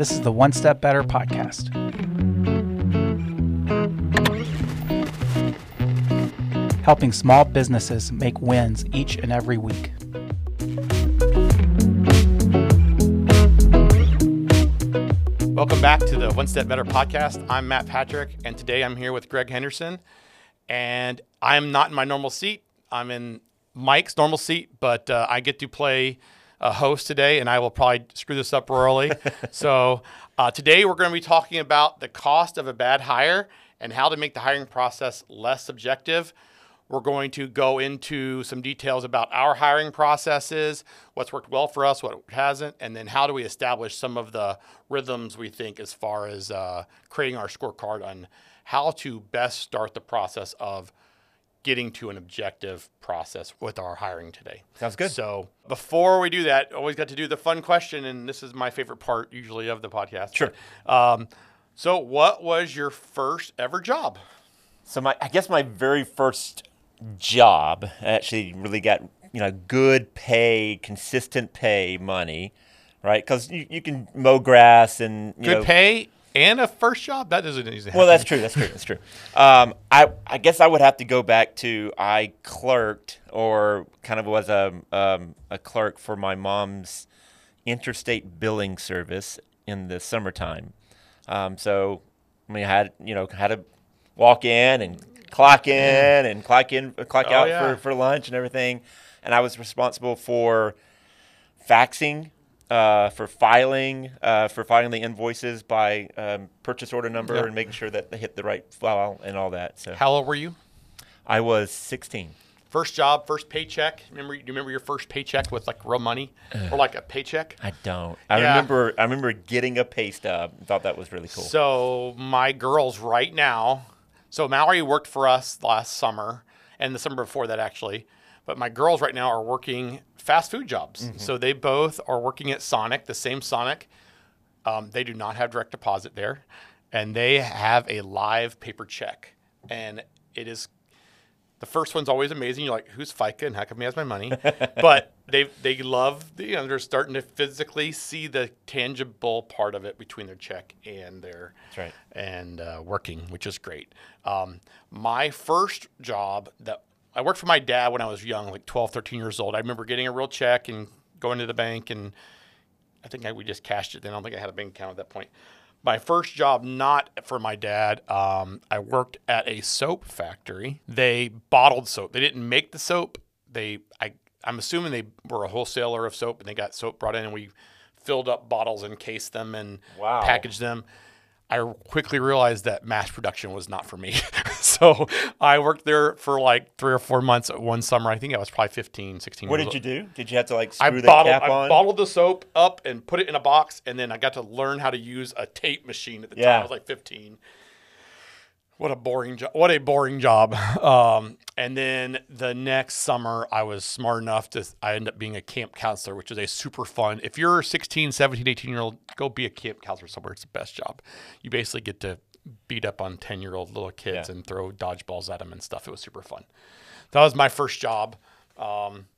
This is the One Step Better podcast. Helping small businesses make wins each and every week. Welcome back to the One Step Better podcast. I'm Matt Patrick, and today I'm here with Greg Henderson. And I'm not in my normal seat. I'm in Mike's normal seat, but uh, I get to play a host today, and I will probably screw this up royally. so uh, today we're going to be talking about the cost of a bad hire and how to make the hiring process less subjective. We're going to go into some details about our hiring processes, what's worked well for us, what hasn't, and then how do we establish some of the rhythms we think as far as uh, creating our scorecard on how to best start the process of getting to an objective process with our hiring today. Sounds good. So before we do that, always got to do the fun question, and this is my favorite part usually of the podcast. Sure. Um, so, what was your first ever job? So my, I guess my very first job actually really got you know good pay, consistent pay, money, right? Because you, you can mow grass and you Good know, pay and a first job? That doesn't easily Well, that's true. That's true. That's true. Um, I I guess I would have to go back to I clerked or kind of was a um, a clerk for my mom's interstate billing service in the summertime. Um, so I mean, I had you know had to walk in and clock in and clock in clock Oh, out yeah. for, for lunch and everything, and I was responsible for faxing. Uh, for filing, uh, for filing the invoices by um, purchase order number Yeah. and making sure that they hit the right file and all that. So How old were you? I was 16. First job, first paycheck. Remember? Do you remember your first paycheck with like real money or like a paycheck? I don't. I Yeah. remember. I remember getting a pay stub. Thought that was really cool. So my girls right now. So Mallory worked for us last summer and the summer before that actually. But my girls right now are working fast food jobs. Mm-hmm. So they both are working at Sonic, the same Sonic. Um, they do not have direct deposit there, and they have a live paper check, and it is. The first one's always amazing. You're like, who's FICA and how come he has my money? but they they love the, you know they're starting to physically see the tangible part of it between their check and their That's right. and uh, working, which is great. Um, my first job that I worked for my dad when I was young, like 12, 13 years old. I remember getting a real check and going to the bank, and I think I, we just cashed it. Then I don't think I had a bank account at that point. My first job, not for my dad, um, I worked at a soap factory. They bottled soap. They didn't make the soap. They, I, I'm assuming they were a wholesaler of soap, and they got soap brought in, and we filled up bottles, and cased them, and Wow. packaged them. I quickly realized that mass production was not for me. so I worked there for like three or four months one summer. I think I was probably 15, 16 What did you old. do? Did you have to like I screw the bottled, cap I on? bottled the soap up and put it in a box, and then I got to learn how to use a tape machine at the time. I was like 15. What a boring job! What a boring job. Um, and then the next summer, I was smart enough to. I ended up being a camp counselor, which is a super fun. If you're 16, 17, 18 year old, go be a camp counselor somewhere. It's the best job. You basically get to beat up on 10 year old little kids Yeah. and throw dodgeballs at them and stuff. It was super fun. That was my first job. Um,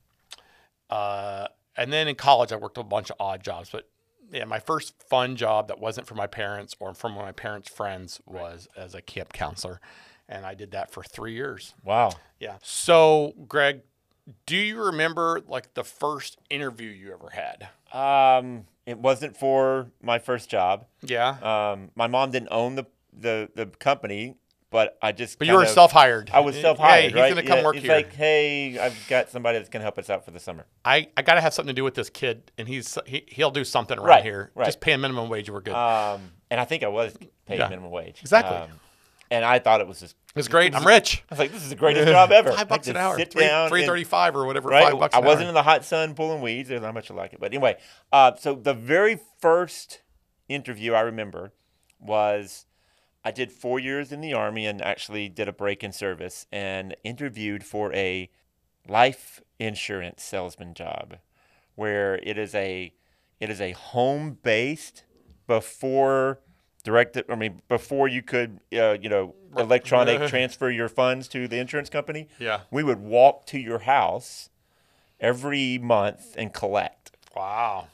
uh, and then in college, I worked a bunch of odd jobs. But yeah, my first fun job that wasn't for my parents or from my parents' friends was as a camp counselor. And I did that for three years. wow. Yeah. So, Greg, do you remember like the first interview you ever had? Um, it wasn't for my first job. Yeah. Um, my mom didn't own the the, the company, but I just. but you were self hired. I was self hired. He's right? going to come Yeah, work he's here. like, hey, I've got somebody that's gonna help us out for the summer. I, I got to have something to do with this kid, and he's he, he'll do something around Right, here. right. Just pay a minimum wage, we're good. Um, and I think I was paid Yeah. minimum wage. Exactly. Um, and I thought it was just. it's great. I'm rich. I was like, this is the greatest job ever. Five bucks an hour. Sit Three, down three thirty-five or whatever. right? Five bucks. I wasn't hour. in the hot sun pulling weeds. There's not much I like it. But anyway, uh, so the very first interview I remember was I did four years in the Army and actually did a break in service and interviewed for a life insurance salesman job where it is a it is a home based before direct I mean before you could uh, you know electronic transfer your funds to the insurance company Yeah. we would walk to your house every month and collect Wow.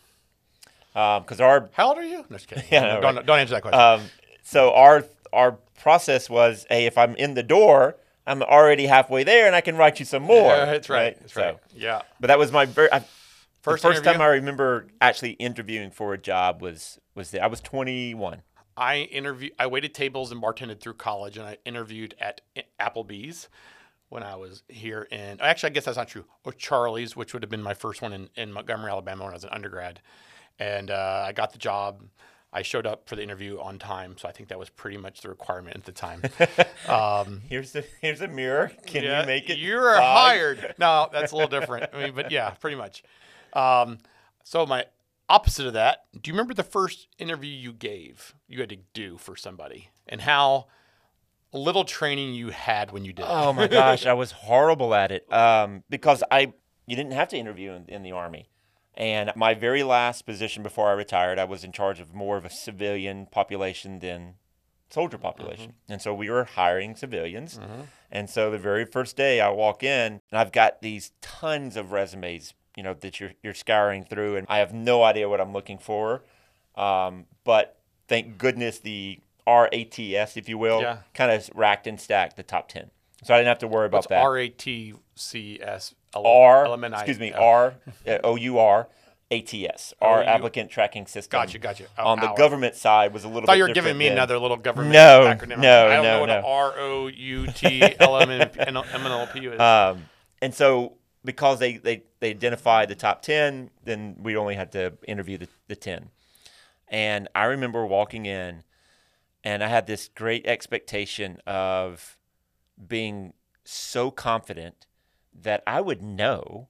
because our How old are you? No, just kidding. Yeah, no, don't, right. don't answer that question. um, so our our process was, hey, if I'm in the door, I'm already halfway there, and I can write you some more. yeah, that's right. That's So- right. Yeah. But that was my very I, First, first time I remember actually interviewing for a job was was there. I was 21. I interview. I waited tables and bartended through college, and I interviewed at Applebee's when I was here in. Actually, I guess that's not true. Or Charlie's, which would have been my first one in, in Montgomery, Alabama, when I was an undergrad, and uh, I got the job. I showed up for the interview on time, so I think that was pretty much the requirement at the time. um, Here's the here's a mirror. Can yeah, you make it? You're hired. No, that's a little different. I mean, but yeah, pretty much. Um, so my opposite of that, do you remember the first interview you gave? You had to do for somebody, and how little training you had when you did. it? Oh my gosh, I was horrible at it um, because I you didn't have to interview in, in the army. And my very last position before I retired, I was in charge of more of a civilian population than soldier population. And so we were hiring civilians. And so the very first day I walk in and I've got these tons of resumes, you know, that you're, you're scouring through and I have no idea what I'm looking for. Um, but thank goodness the RATS, if you will, Yeah. kind of racked and stacked the top 10. So I didn't have to worry about What's that. R A T C S L R, excuse me, R, O U R, A T S, our OU. applicant tracking system. Gotcha, gotcha. Oh, On the hour. government side was a little I thought bit you were giving me than- another little government No, acronym. no, I don't no, know what no. an R O U T L M N L P is. Um, and so because they, they, they identified the top 10, then we only had to interview the, the 10. And I remember walking in and I had this great expectation of being so confident that I would know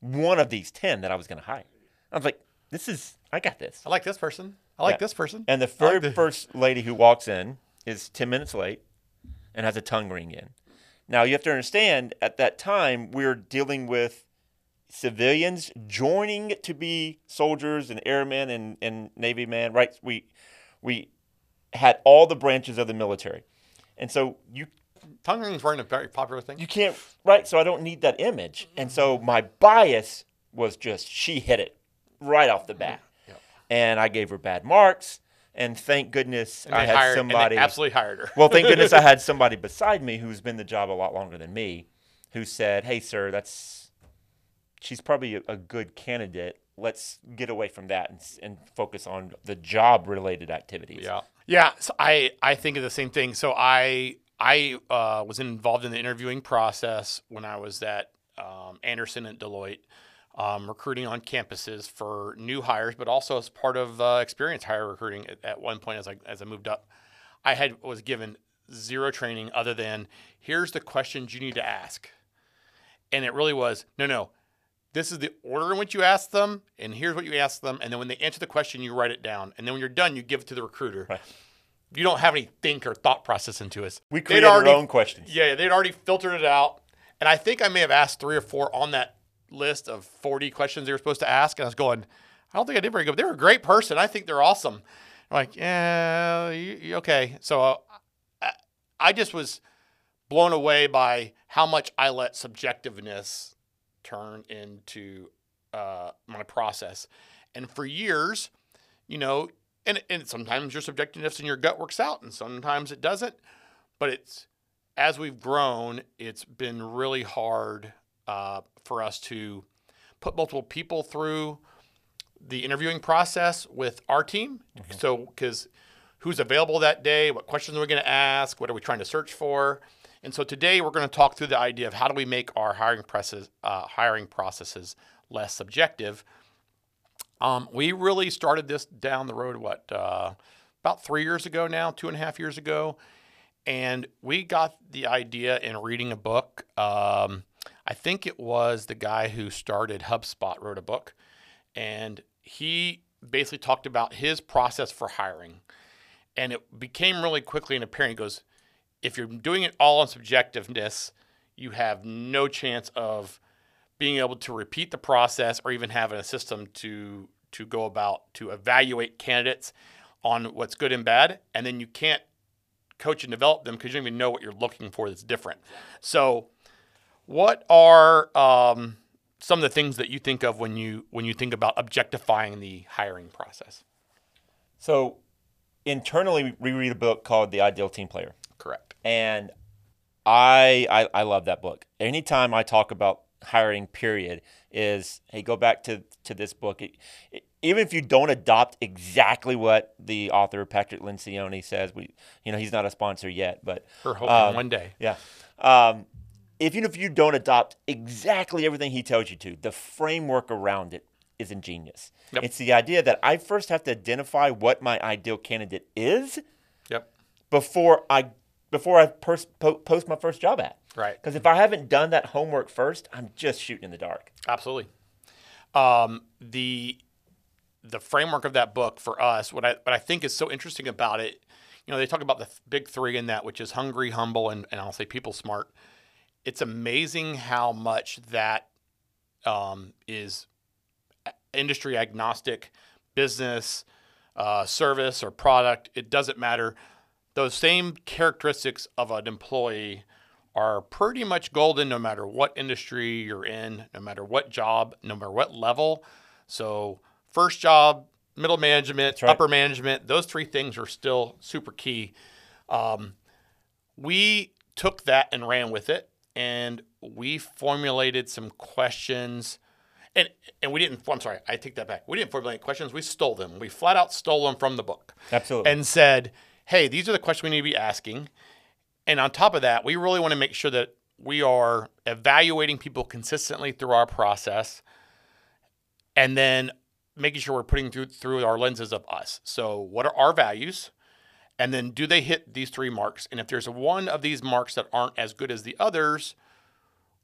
one of these 10 that I was going to hire. I was like, this is, I got this. I like this person. I like Yeah. this person. And the like very the- first lady who walks in is 10 minutes late and has a tongue ring in. Now, you have to understand, at that time, we are dealing with civilians joining to be soldiers and airmen and, and Navy men, right? We, we had all the branches of the military. And so you tongue rings weren't a very popular thing. you can't right so i don't need that image and so mm-hmm. my bias was just she hit it right off the bat mm-hmm. Yep. and i gave her bad marks and thank goodness And i had hired, somebody absolutely hired her. well thank goodness i had somebody beside me who's been the job a lot longer than me who said hey sir that's she's probably a, a good candidate let's get away from that and, and focus on the job related activities Yeah. Yeah. So I, I think of the same thing. So I I uh, was involved in the interviewing process when I was at um, Andersen at Deloitte, um, recruiting on campuses for new hires, but also as part of uh, hire recruiting. At, at one point, as I as I moved up, I had was given zero training other than here's the questions you need to ask, and it really was no no. This is the order in which you ask them, and here's what you ask them. And then when they answer the question, you write it down. And then when you're done, you give it to the recruiter. Right. You don't have any think or thought process into it. we created already- our own questions Yeah, they'd already filtered it out. And I think I may have asked three or four on that list of 40 questions they were supposed to ask. And I was going, I don't think I did very good. They're a great person. I think they're awesome. I'm like, yeah, you, you- okay. So uh, I, I just was blown away by how much I let subjectiveness turn into uh, my process. And for years, you know, and, and sometimes your subjectiveness and your gut works out and sometimes it doesn't. But it's as we've grown, it's been really hard uh, for us to put multiple people through the interviewing process with our team. So, because who's available that day, what questions are we going to ask, what are we trying to search for, and so today we're going to talk through the idea of how do we make our hiring process, uh, hiring processes less subjective. Um, we really started this down the road, what, uh, about three years ago now, two and a half years ago. And we got the idea in reading a book. Um, I think it was the guy who started HubSpot wrote a book. And he basically talked about his process for hiring. And it became really quickly and apparent. He goes, if you're doing it all on subjectiveness, you have no chance of being able to repeat the process or even having a system to to go about to evaluate candidates on what's good and bad and then you can't coach and develop them because you don't even know what you're looking for that's different so what are um, some of the things that you think of when you when you think about objectifying the hiring process. So internally, we read a book called The Ideal Team Player, Correct. and I I, I love that book. Anytime I talk about hiring, period, is hey, go back to to this book. It, it, even if you don't adopt exactly what the author Patrick Lencioni says, we you know he's not a sponsor yet, but We're hoping Um, one day. yeah. Um, even if you don't adopt exactly everything he tells you to, the framework around it is ingenious. Yep. It's the idea that I first have to identify what my ideal candidate is Yep. before I before I pers- po- post my first job ad. Right. Because if I haven't done that homework first, I'm just shooting in the dark. Absolutely. Um, the the framework of that book for us, what I what I think is so interesting about it, you know, they talk about the th- big three in that, which is hungry, humble, and, and I'll say people smart. It's amazing how much that um, is industry agnostic, business, uh, service, or product. It doesn't matter. Those same characteristics of an employee are pretty much golden no matter what industry you're in, no matter what job, no matter what level. So, first job, middle management, right. upper management, those three things are still super key. Um, we took that and ran with it, and we formulated some questions. And, and we didn't, I'm sorry, I take that back. We didn't formulate questions, we stole them. We flat out stole them from the book Absolutely. and said, hey, these are the questions we need to be asking. And on top of that, we really want to make sure that we are evaluating people consistently through our process and then making sure we're putting through through our lenses of us. So, what are our values? And then do they hit these three marks? And if there's one of these marks that aren't as good as the others,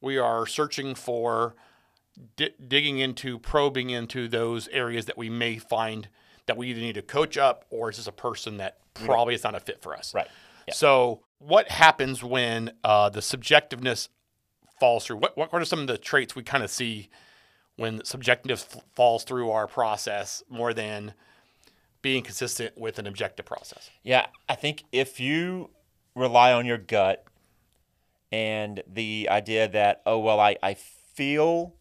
we are searching for di- digging into, probing into those areas that we may find that we either need to coach up or is this a person that mm. probably is not a fit for us. Right. Yeah. So, what happens when uh, the subjectiveness falls through? What, what are some of the traits we kind of see when subjectiveness f- falls through our process more than being consistent with an objective process? Yeah, I think if you rely on your gut and the idea that, oh, well, I, I feel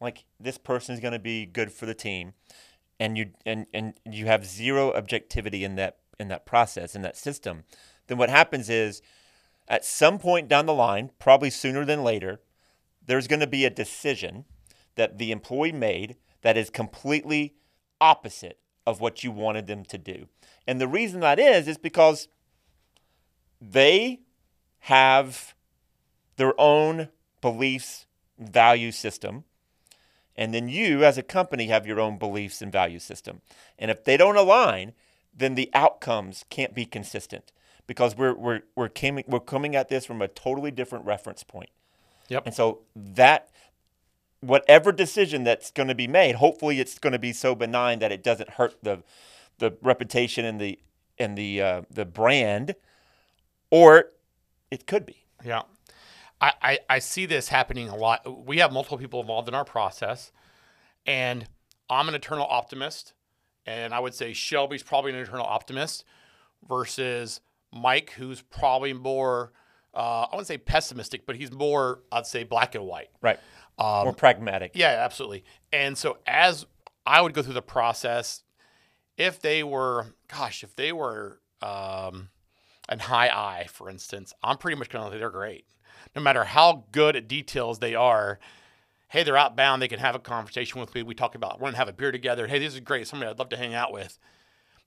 like this person is going to be good for the team, and you and, and you have zero objectivity in that in that process in that system, then what happens is at some point down the line, probably sooner than later, there's going to be a decision that the employee made that is completely opposite of what you wanted them to do. And the reason that is is because they have their own beliefs, value system, and then you as a company have your own beliefs and value system. And if they don't align, then the outcomes can't be consistent because we're we're we're coming we're coming at this from a totally different reference point. Yep. And so that whatever decision that's going to be made, hopefully it's going to be so benign that it doesn't hurt the the reputation and the and the uh, the brand, or it could be. Yeah. I, I, I see this happening a lot. We have multiple people involved in our process, and I'm an eternal optimist. And I would say Shelby's probably an eternal optimist versus Mike, who's probably more, uh, I wouldn't say pessimistic, but he's more, I'd say, black and white. Right. Um, More pragmatic. Yeah, absolutely. And so as I would go through the process, if they were, gosh, if they were um, an high I, for instance, I'm pretty much going to say they're great. No matter how good at details they are, hey, they're outbound. They can have a conversation with me. We talk about, we're going to have a beer together. Hey, this is great. Somebody I'd love to hang out with.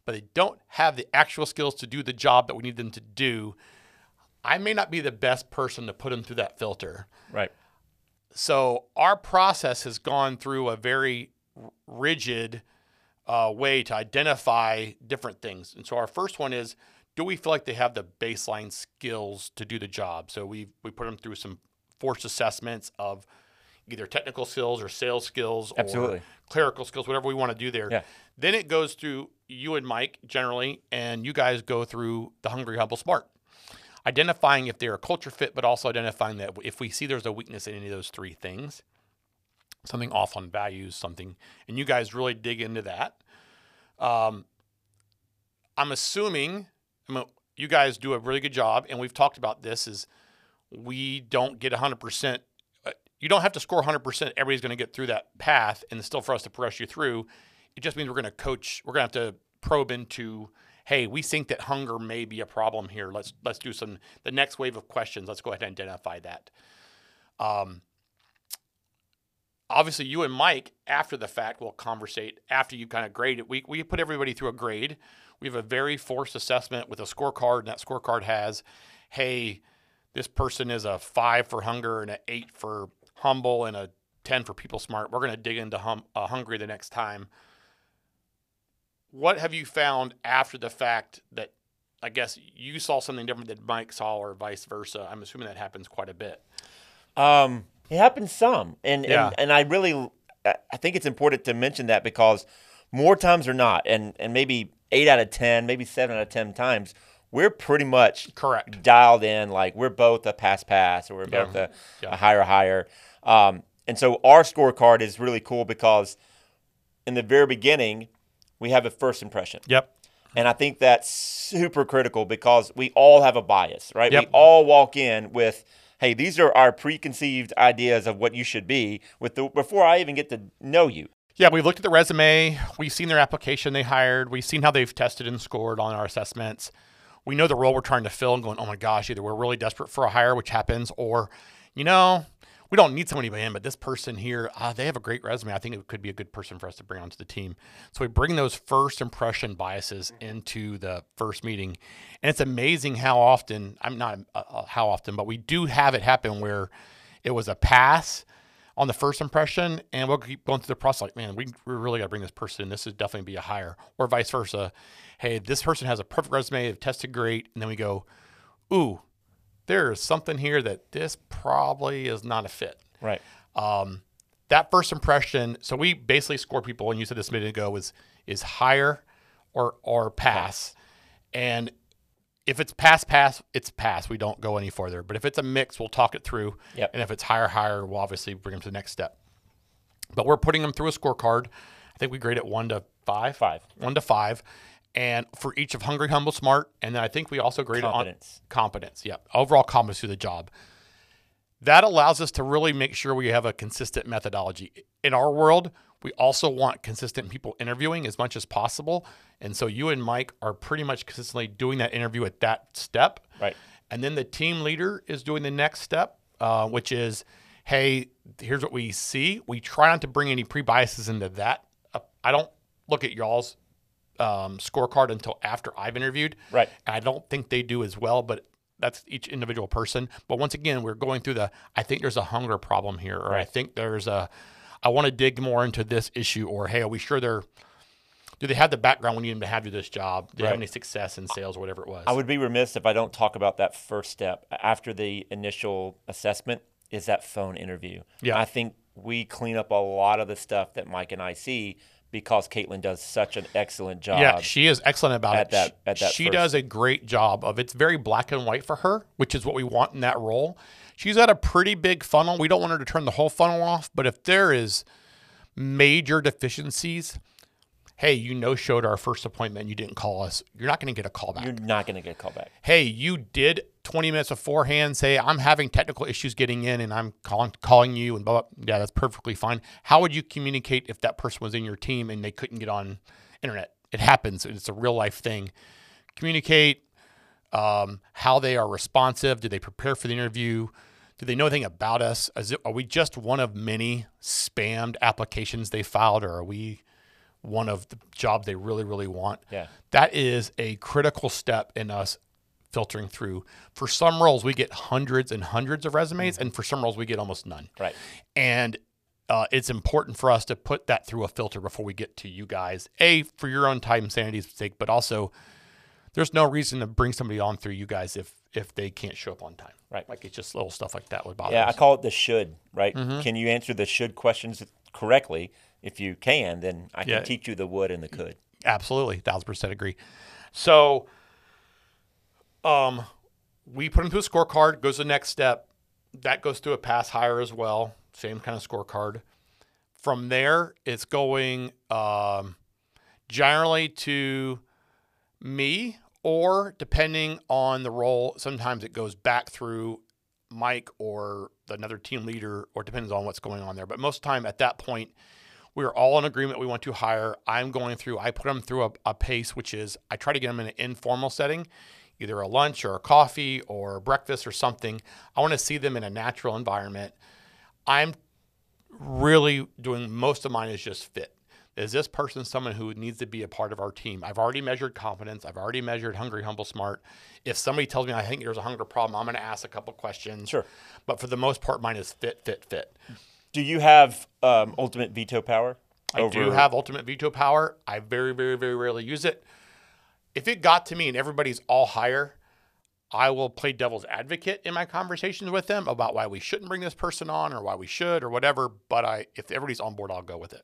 But they don't have the actual skills to do the job that we need them to do. I may not be the best person to put them through that filter. Right. So our process has gone through a very rigid uh, way to identify different things. And so our first one is, do we feel like they have the baseline skills to do the job? So we we put them through some forced assessments of either technical skills or sales skills Absolutely. or clerical skills, whatever we want to do there. Yeah. Then it goes through you and Mike generally, and you guys go through the Hungry Humble Smart identifying if they're a culture fit, but also identifying that if we see there's a weakness in any of those three things, something off on values, something, and you guys really dig into that. Um, I'm assuming I mean, you guys do a really good job, and we've talked about this. Is we don't get 100% uh, you don't have to score 100%. Everybody's going to get through that path and still for us to press you through. It just means we're going to coach, we're going to have to probe into hey, we think that hunger may be a problem here. Let's let's do some the next wave of questions. Let's go ahead and identify that. Um, obviously, you and Mike after the fact will conversate after you kind of grade it. We we put everybody through a grade. We have a very forced assessment with a scorecard, and that scorecard has, hey, this person is a five for hunger and an eight for humble and a ten for people smart. We're going to dig into hum, uh, hungry the next time what have you found after the fact that I guess you saw something different than Mike saw, or vice versa? I'm assuming that happens quite a bit. Um, it happens some, and Yeah. and, and I really I think it's important to mention that because more times or not, and and maybe eight out of ten, maybe seven out of ten times, we're pretty much Correct. dialed in. Like we're both a pass pass, or we're Yeah. both a, Yeah. a higher higher. Um, and so our scorecard is really cool because in the very beginning, we have a first impression. Yep. And I think that's super critical because we all have a bias, right? Yep. We all walk in with, hey, these are our preconceived ideas of what you should be with the before I even get to know you. Yeah, we've looked at the resume. We've seen their application they hired. We've seen how they've tested and scored on our assessments. We know the role we're trying to fill and going, oh my gosh, either we're really desperate for a hire, which happens, or, you know, we don't need somebody in, but this person here, uh, they have a great resume. I think it could be a good person for us to bring onto the team. So we bring those first impression biases into the first meeting. And it's amazing how often, I'm not uh, uh, how often, but we do have it happen where it was a pass on the first impression, and we'll keep going through the process. Like, man, we, we really got to bring this person in. This is definitely be a hire, or vice versa. Hey, this person has a perfect resume. They've tested great, and then we go, ooh, there is something here that this probably is not a fit. Right. Um, that first impression. So we basically score people, and you said this a minute ago is is higher or or pass, and if it's pass pass, it's pass. We don't go any further. But if it's a mix, we'll talk it through. Yep. And if it's higher higher, we'll obviously bring them to the next step. But we're putting them through a scorecard. I think we grade it one to five. Five. One to five. And for each of hungry, humble, smart, and then I think we also grade Competence. on competence. Yep, overall competence to the job. That allows us to really make sure we have a consistent methodology. In our world, we also want consistent people interviewing as much as possible. And so you and Mike are pretty much consistently doing that interview at that step. Right. And then the team leader is doing the next step, uh, which is, hey, here's what we see. We try not to bring any pre biases into that. Uh, I don't look at y'all's um, scorecard until after I've interviewed. Right. And I don't think they do as well, but that's each individual person. But once again, we're going through the I think there's a hunger problem here, or I think there's a I want to dig more into this issue, or hey, are we sure they're do they have the background we need them to have do this job? Do they have any success in sales or whatever it was? I would be remiss if I don't talk about that first step after the initial assessment is that phone interview. Yeah. I think we clean up a lot of the stuff that Mike and I see because Caitlin does such an excellent job. Yeah, she is excellent about at it. that- at that she first- does a great job of it's very black and white for her, which is what we want in that role. She's got a pretty big funnel. We don't want her to turn the whole funnel off, but if there is major deficiencies, hey, you no showed our first appointment and you didn't call us, you're not going to get a call back. You're not going to get a call back. hey, you did 20 minutes beforehand say I'm having technical issues getting in and I'm calling calling you and blah, blah. Yeah, that's perfectly fine. How would you communicate if that person was in your team and they couldn't get on internet? It happens. And it's a real life thing. Communicate um, how they are responsive. Did they prepare for the interview? Do they know anything about us? Is it, are we just one of many spammed applications they filed, or are we one of the job they really, really want? Yeah. That is a critical step in us filtering through. For some roles, we get hundreds and hundreds of resumes, and for some roles, we get almost none. Right. And uh, it's important for us to put that through a filter before we get to you guys. A, for your own time sanity's sake, but also there's no reason to bring somebody on through you guys if if they can't show up on time. Right. Like it's just little stuff like that would bother Yeah, I call it the should, right? Mm-hmm. Can you answer the should questions correctly? If you can, then I can Yeah. teach you the would and the could. Absolutely, thousand percent agree. So, um, we put them through a scorecard. Goes to the next step. That goes through a pass higher as well. Same kind of scorecard. From there, it's going um, generally to me, or depending on the role, sometimes it goes back through Mike or another team leader, or depends on what's going on there. But most of the time at that point, we're all in agreement we want to hire. I'm going through, I put them through a, a pace, which is I try to get them in an informal setting, either a lunch or a coffee or breakfast or something. I want to see them in a natural environment. I'm really doing most of mine is just fit. Is this person someone who needs to be a part of our team? I've already measured confidence. I've already measured hungry, humble, smart. If somebody tells me I think there's a hunger problem, I'm going to ask a couple questions. Sure. But for the most part, mine is fit, fit, fit. Do you have um, ultimate veto power? I do have ultimate veto power. I very, very, very rarely use it. If it got to me and everybody's all higher, I will play devil's advocate in my conversations with them about why we shouldn't bring this person on or why we should or whatever. But I, if everybody's on board, I'll go with it.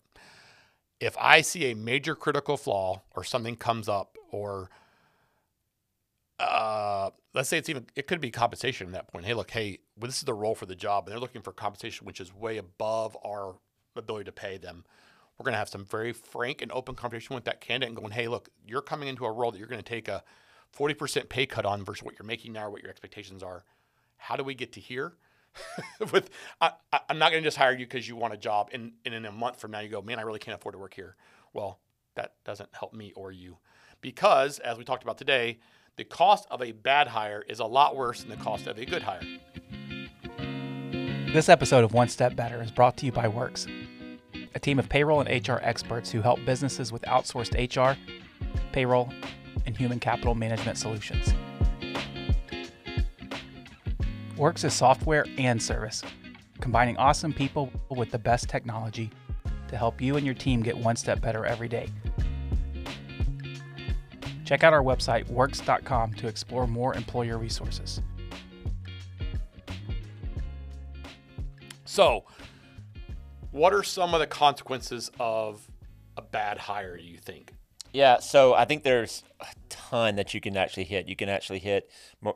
If I see a major critical flaw or something comes up or uh, let's say it's even it could be compensation at that point. Hey, look, hey, well, this is the role for the job, and they're looking for compensation which is way above our ability to pay them. We're going to have some very frank and open conversation with that candidate and going, hey, look, you're coming into a role that you're going to take a 40% pay cut on versus what you're making now or what your expectations are. How do we get to here? with I, am not going to just hire you because you want a job, and, and in a month from now you go, man, I really can't afford to work here. Well, that doesn't help me or you, because as we talked about today, the cost of a bad hire is a lot worse than the cost of a good hire. This episode of One Step Better is brought to you by Works, a team of payroll and HR experts who help businesses with outsourced HR, payroll, and human capital management solutions. Works is software and service, combining awesome people with the best technology to help you and your team get one step better every day. Check out our website, works.com, to explore more employer resources. So, what are some of the consequences of a bad hire, you think? Yeah, so I think there's a ton that you can actually hit. You can actually hit,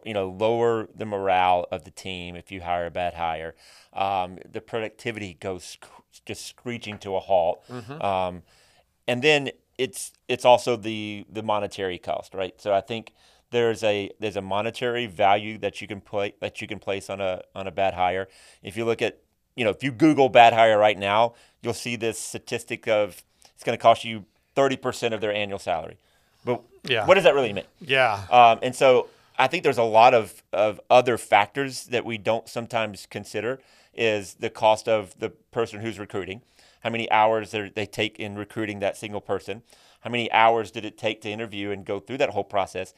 you know, lower the morale of the team if you hire a bad hire. Um, the productivity goes just screeching to a halt. Mm-hmm. Um, and then it's it's also the the monetary cost, right? So I think there's a there's a monetary value that you can play that you can place on a on a bad hire. If you look at you know if you Google bad hire right now, you'll see this statistic of it's going to cost you thirty percent of their annual salary. But yeah. what does that really mean? Yeah. Um, and so I think there's a lot of, of other factors that we don't sometimes consider is the cost of the person who's recruiting how many hours they take in recruiting that single person, how many hours did it take to interview and go through that whole process.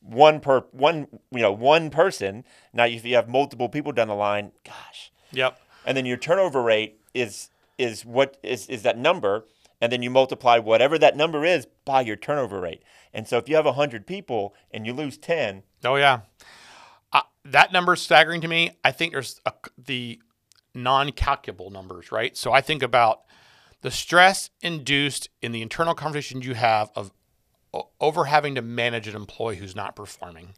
One per one, you know, one person. Now, if you have multiple people down the line, gosh. Yep. And then your turnover rate is is what is is that number, and then you multiply whatever that number is by your turnover rate. And so, if you have hundred people and you lose ten, oh yeah, uh, that number is staggering to me. I think there's a, the non-calculable numbers, right? So I think about the stress induced in the internal conversation you have of over having to manage an employee who's not performing.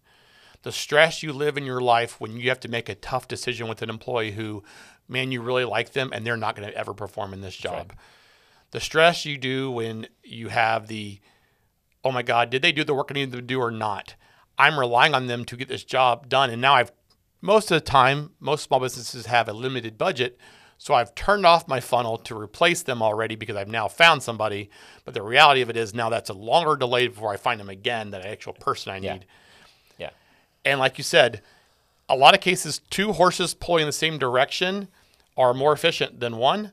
The stress you live in your life when you have to make a tough decision with an employee who, man, you really like them and they're not going to ever perform in this job. Right. The stress you do when you have the, oh my God, did they do the work I needed to do or not? I'm relying on them to get this job done. And now I've most of the time, most small businesses have a limited budget. So I've turned off my funnel to replace them already because I've now found somebody. But the reality of it is now that's a longer delay before I find them again, that actual person I need. Yeah. yeah. And like you said, a lot of cases, two horses pulling in the same direction are more efficient than one.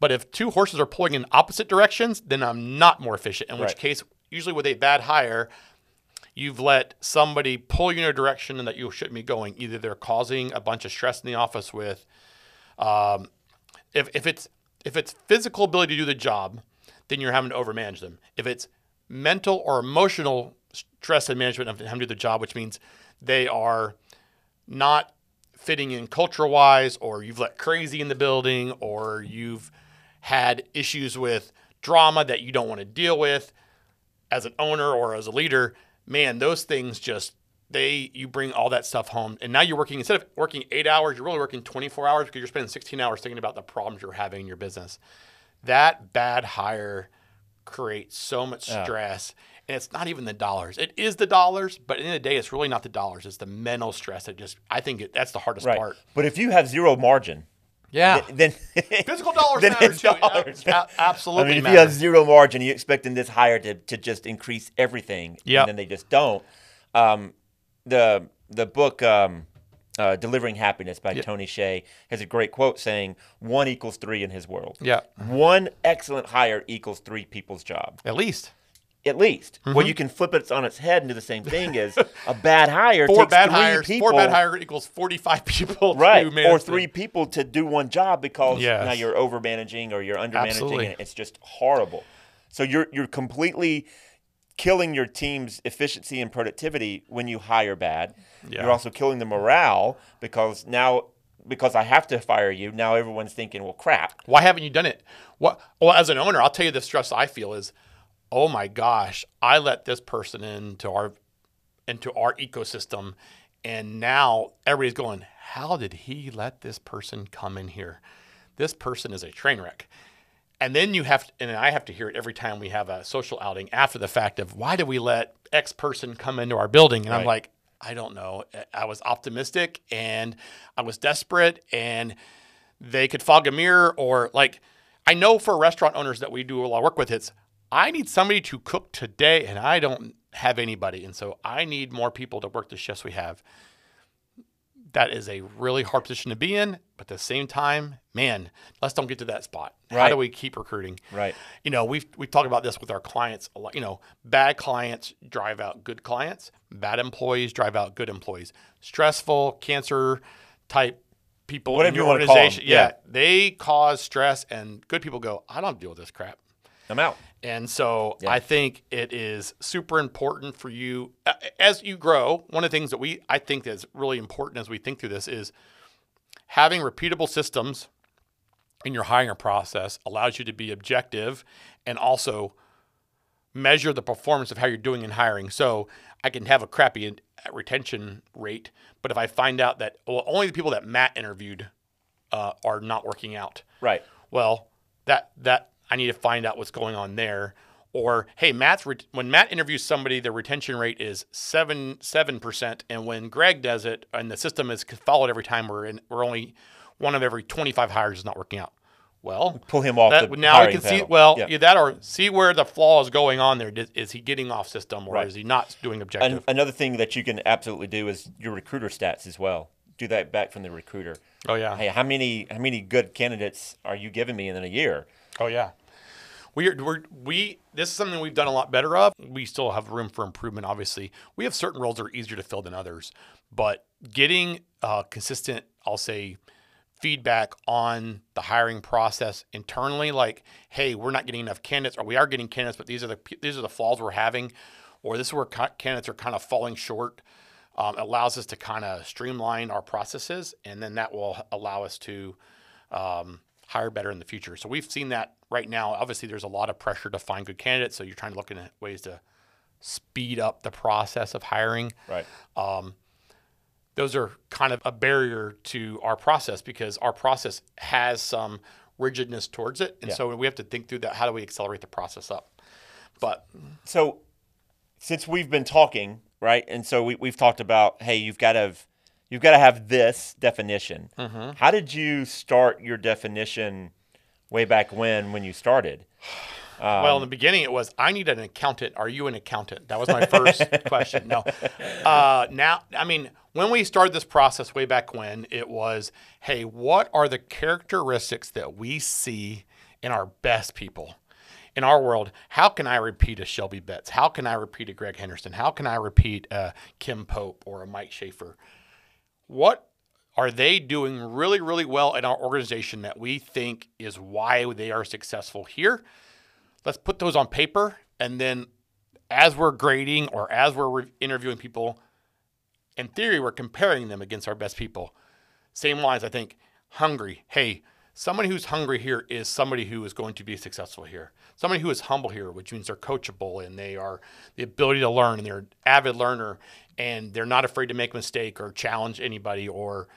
But if two horses are pulling in opposite directions, then I'm not more efficient. In which right. case, usually with a bad hire, you've let somebody pull you in a direction that you shouldn't be going. Either they're causing a bunch of stress in the office with, um, if, if it's if it's physical ability to do the job, then you're having to overmanage them. If it's mental or emotional stress and management of having to do the job, which means they are not fitting in culture wise, or you've let crazy in the building, or you've had issues with drama that you don't want to deal with as an owner or as a leader, man, those things just they you bring all that stuff home and now you're working instead of working eight hours you're really working 24 hours because you're spending 16 hours thinking about the problems you're having in your business that bad hire creates so much stress. And it's not even the dollars. It is the dollars, but at the end of the day, it's really not the dollars. It's the mental stress that just, I think it, that's the hardest Right. part. But if you have zero margin, Yeah. then Physical dollars then matter too. dollars. Absolutely I mean, if matter. you have zero margin, you're expecting this hire to, to just increase everything, Yep. and then they just don't. Um, the the book um, uh, "Delivering Happiness" by Tony Hsieh has a great quote saying, "One equals three in his world. yeah. One excellent hire equals three people's job, At least. At least." Mm-hmm. Well, you can flip it on its head and do the same thing as a bad hire Four takes bad hires. people, Four bad hire equals 45 people. right or three people to do one job because Yes. now you're over managing or you're under managing and it's just horrible so you're you're completely killing your team's efficiency and productivity when you hire bad Yeah. you're also killing the morale because now because I have to fire you now everyone's thinking well crap Why haven't you done it? What? Well, as an owner, I'll tell you the stress I feel is, oh my gosh, I let this person into our into our ecosystem, and now everybody's going, how did he let this person come in here? This person is a train wreck. And then you have, and I have to hear it every time we have a social outing after the fact of why did we let X person come into our building? And I'm like, I don't know. I was optimistic and I was desperate and they could fog a mirror or like I know for restaurant owners that we do a lot of work with it's I need somebody to cook today and I don't have anybody and so I need more people to work the shifts we have. That is a really hard position to be in, but at the same time, man, let's don't get to that spot. How do we keep recruiting? right you know, we've we talk about this with our clients a lot. You know, bad clients drive out good clients. Bad employees drive out good employees. Stressful, cancer type people Whatever in you your 'em, organization, yeah. they cause stress, and good people go, I don't deal with this crap. I'm out And so Yeah. I think it is super important for you uh, as you grow. One of the things that we I think is really important as we think through this is having repeatable systems in your hiring process allows you to be objective and also measure the performance of how you're doing in hiring. So I can have a crappy retention rate, but if I find out that well, only the people that Matt interviewed uh, are not working out, right well, that that I need to find out what's going on there. Or hey, Matt's re- when Matt interviews somebody, the retention rate is seven seven percent, and when Greg does it, and the system is followed every time, we're in, we're only one of every twenty five hires is not working out. Well, pull him off that, now we hiring can see well Yeah. yeah, that or see where the flaw is going on there. Is, is he getting off system or Right. is he not doing objective? An- another thing that you can absolutely do is your recruiter stats as well do that back from the recruiter oh yeah, hey how many how many good candidates are you giving me in a year Oh yeah. We are, we're, we this is something we've done a lot better of. We still have room for improvement. Obviously, we have certain roles that are easier to fill than others, but getting uh, consistent, I'll say, feedback on the hiring process internally, like, hey, we're not getting enough candidates, or we are getting candidates, but these are the these are the flaws we're having, or this is where candidates are kind of falling short. Um, allows us to kind of streamline our processes, and then that will allow us to um, hire better in the future. So we've seen that right now. Obviously, there's a lot of pressure to find good candidates. So you're trying to look at ways to speed up the process of hiring. right um, Those are kind of a barrier to our process because our process has some rigidness towards it, and Yeah. so we have to think through that. How do we accelerate the process up? But so since we've been talking right and so we, we've talked about hey you've got to you've got to have this definition Mm-hmm. how did you start your definition way back when when you started well, in the beginning, it was, I need an accountant. Are you an accountant? That was my first question. No. Uh, now, I mean, when we started this process way back when, it was, hey, what are the characteristics that we see in our best people? In our world, how can I repeat a Shelby Betts? How can I repeat a Greg Henderson? How can I repeat a Kim Pope or a Mike Schaefer? What are they doing really, really well in our organization that we think is why they are successful here? let's put those on paper and then as we're grading or as we're re- interviewing people in theory we're comparing them against our best people. Same lines i think hungry. Hey somebody who's hungry here is somebody who is going to be successful here. Somebody who is humble here which means they're coachable and they are the ability to learn and they're an avid learner and they're not afraid to make a mistake or challenge anybody or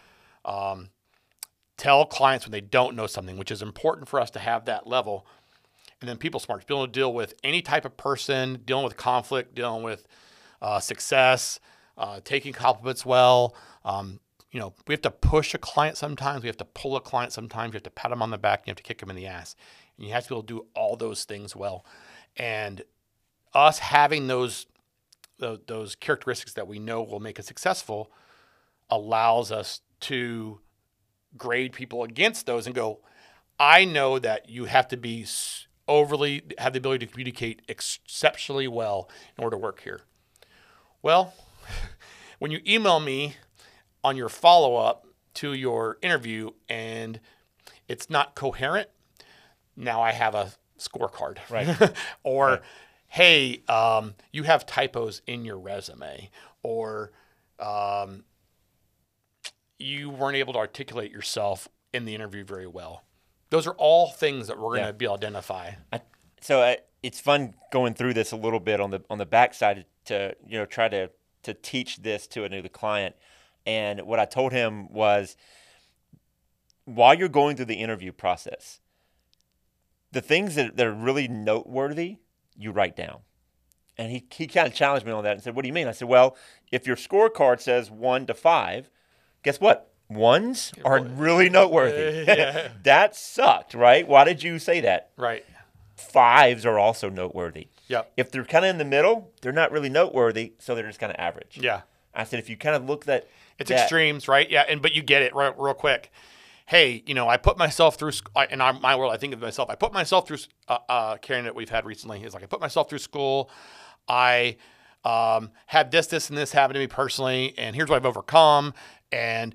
tell clients when they don't know something which is important for us to have that level and then people smarts, being able to deal with any type of person, dealing with conflict, dealing with uh, success, uh, taking compliments well. Um, you know, we have to push a client sometimes. We have to pull a client sometimes. You have to pat them on the back. You have to kick them in the ass. And you have to be able to do all those things well. And us having those those, characteristics that we know will make us successful allows us to grade people against those and go, I know that you have to be overly have the ability to communicate exceptionally well in order to work here. Well, when you email me on your follow up to your interview and it's not coherent, now I have a scorecard. Right. or, right. Hey, um, you have typos in your resume. Or, um, you weren't able to articulate yourself in the interview very well. Those are all things that we're going to be able to identify. I, so I, it's fun going through this a little bit on the on the backside to you know try to to teach this to a new client. And what I told him was, while you're going through the interview process, the things that, that are really noteworthy, you write down. And he, he kind of challenged me on that and said, What do you mean? I said, Well, if your scorecard says one to five, guess what? Ones are really noteworthy. yeah. that sucked, right? Why did you say that? Right. Fives are also noteworthy. Yep. If they're kind of in the middle, they're not really noteworthy, so they're just kind of average. Yeah. I said if you kind of look at it's that, extremes, right? Yeah, and but you get it real, real quick. Hey, you know, I put myself through in my world. I think of myself. I put myself through. Uh, uh, candidate we've had recently is like I put myself through school. I um, had this, this, and this happen to me personally, and here's what I've overcome. And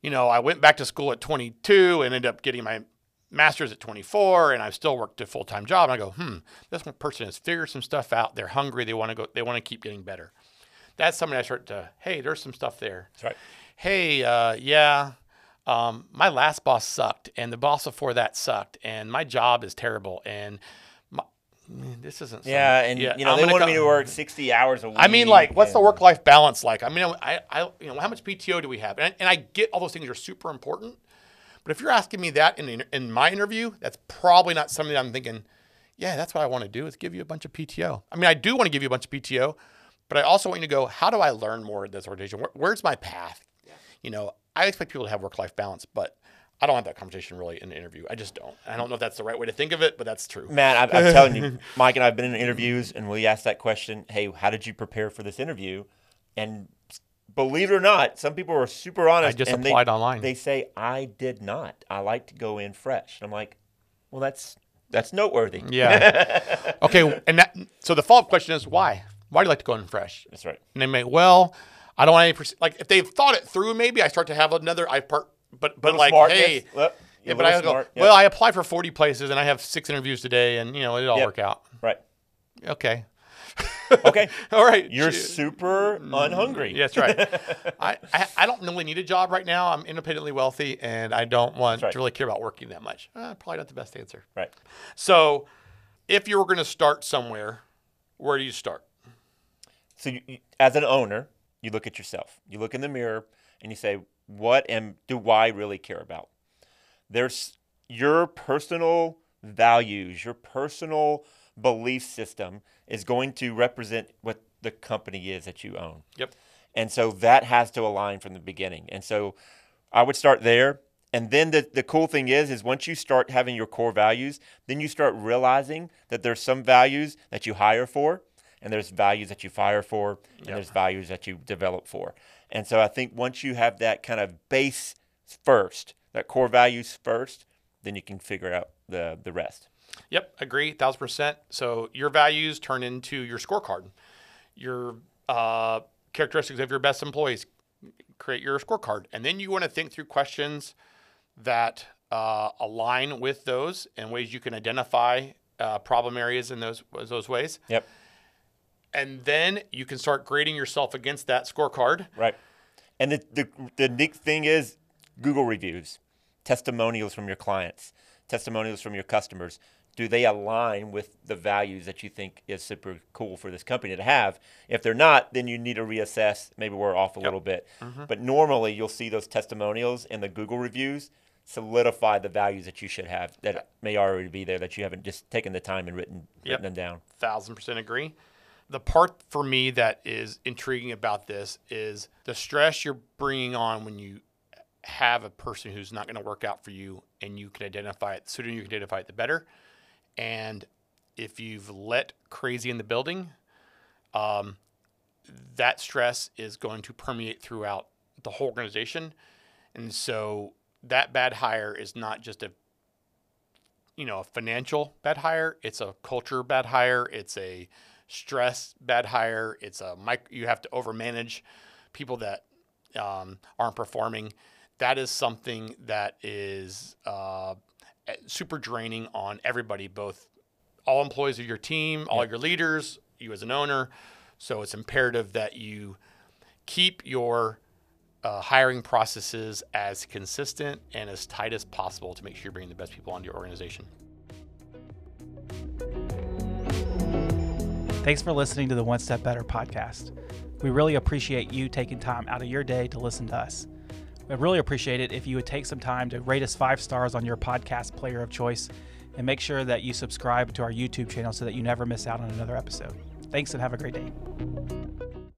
you know, I went back to school at 22 and ended up getting my master's at 24 and I've still worked a full-time job. And I go, hmm, this person has figured some stuff out. They're hungry. They want to go, they want to keep getting better. That's something I start to, hey, there's some stuff there. That's right. Hey, uh, yeah, um, my last boss sucked and the boss before that sucked and my job is terrible. And this isn't. Yeah, and yeah, you know I'm they wanted me to work sixty hours a week. I mean, like, what's the work life balance like? I mean, I, I, you know, how much PTO do we have? And I, and I get all those things are super important, but if you're asking me that in in my interview, that's probably not something I'm thinking. Yeah, that's what I want to do is give you a bunch of PTO. I mean, I do want to give you a bunch of PTO, but I also want you to go. How do I learn more at this organization? Where, where's my path? You know, I expect people to have work life balance, but I don't have that conversation really in an interview. I just don't. I don't know if that's the right way to think of it, but that's true. Man, I'm, I'm telling you, Mike and I have been in interviews, and we asked that question. Hey, how did you prepare for this interview? And believe it or not, some people are super honest. I just applied they, online. They say I did not. I like to go in fresh. And I'm like, well, that's that's noteworthy. Yeah. okay, and that so the follow up question is why? Why do you like to go in fresh? That's right. And they may well. I don't want any like if they've thought it through. Maybe I start to have another. I part but but like smartness. hey. Yep. Yeah, but I go, yep. well, I applied for 40 places and I have six interviews today, and you know it all yep. work out. Right. Okay. okay. all right. You're super unhungry. That's right. I, I, I don't really need a job right now. I'm independently wealthy, and I don't want right. to really care about working that much. Uh, probably not the best answer. Right. So, if you were going to start somewhere, where do you start? So, you, as an owner, you look at yourself. You look in the mirror and you say, what am do I really care about? There's your personal values, your personal belief system is going to represent what the company is that you own. Yep. And so that has to align from the beginning. And so I would start there. And then the, the cool thing is, is once you start having your core values, then you start realizing that there's some values that you hire for, and there's values that you fire for, and yep. there's values that you develop for. And so I think once you have that kind of base first, that core values first, then you can figure out the the rest. Yep, agree, thousand percent. So your values turn into your scorecard. Your uh, characteristics of your best employees create your scorecard, and then you want to think through questions that uh, align with those and ways you can identify uh, problem areas in those those ways. Yep and then you can start grading yourself against that scorecard. Right. And the, the, the neat thing is Google reviews, testimonials from your clients, testimonials from your customers. Do they align with the values that you think is super cool for this company to have? If they're not, then you need to reassess. Maybe we're off a yep. little bit. Mm-hmm. But normally you'll see those testimonials and the Google reviews solidify the values that you should have that may already be there that you haven't just taken the time and written, Yep. written them down. thousand percent agree. The part for me that is intriguing about this is the stress you're bringing on when you have a person who's not going to work out for you, and you can identify it. The sooner you can identify it, the better. And if you've let crazy in the building, um, that stress is going to permeate throughout the whole organization, and so that bad hire is not just a you know, a financial bad hire. It's a culture bad hire. It's a stress bad hire. It's a mic. You have to overmanage people that um, aren't performing. That is something that is uh, super draining on everybody, both all employees of your team, all your leaders, you as an owner. So it's imperative that you keep your uh, hiring processes as consistent and as tight as possible to make sure you're bringing the best people onto your organization. Thanks for listening to the One Step Better podcast. We really appreciate you taking time out of your day to listen to us. We'd really appreciate it if you would take some time to rate us five stars on your podcast player of choice and make sure that you subscribe to our YouTube channel so that you never miss out on another episode. Thanks and have a great day.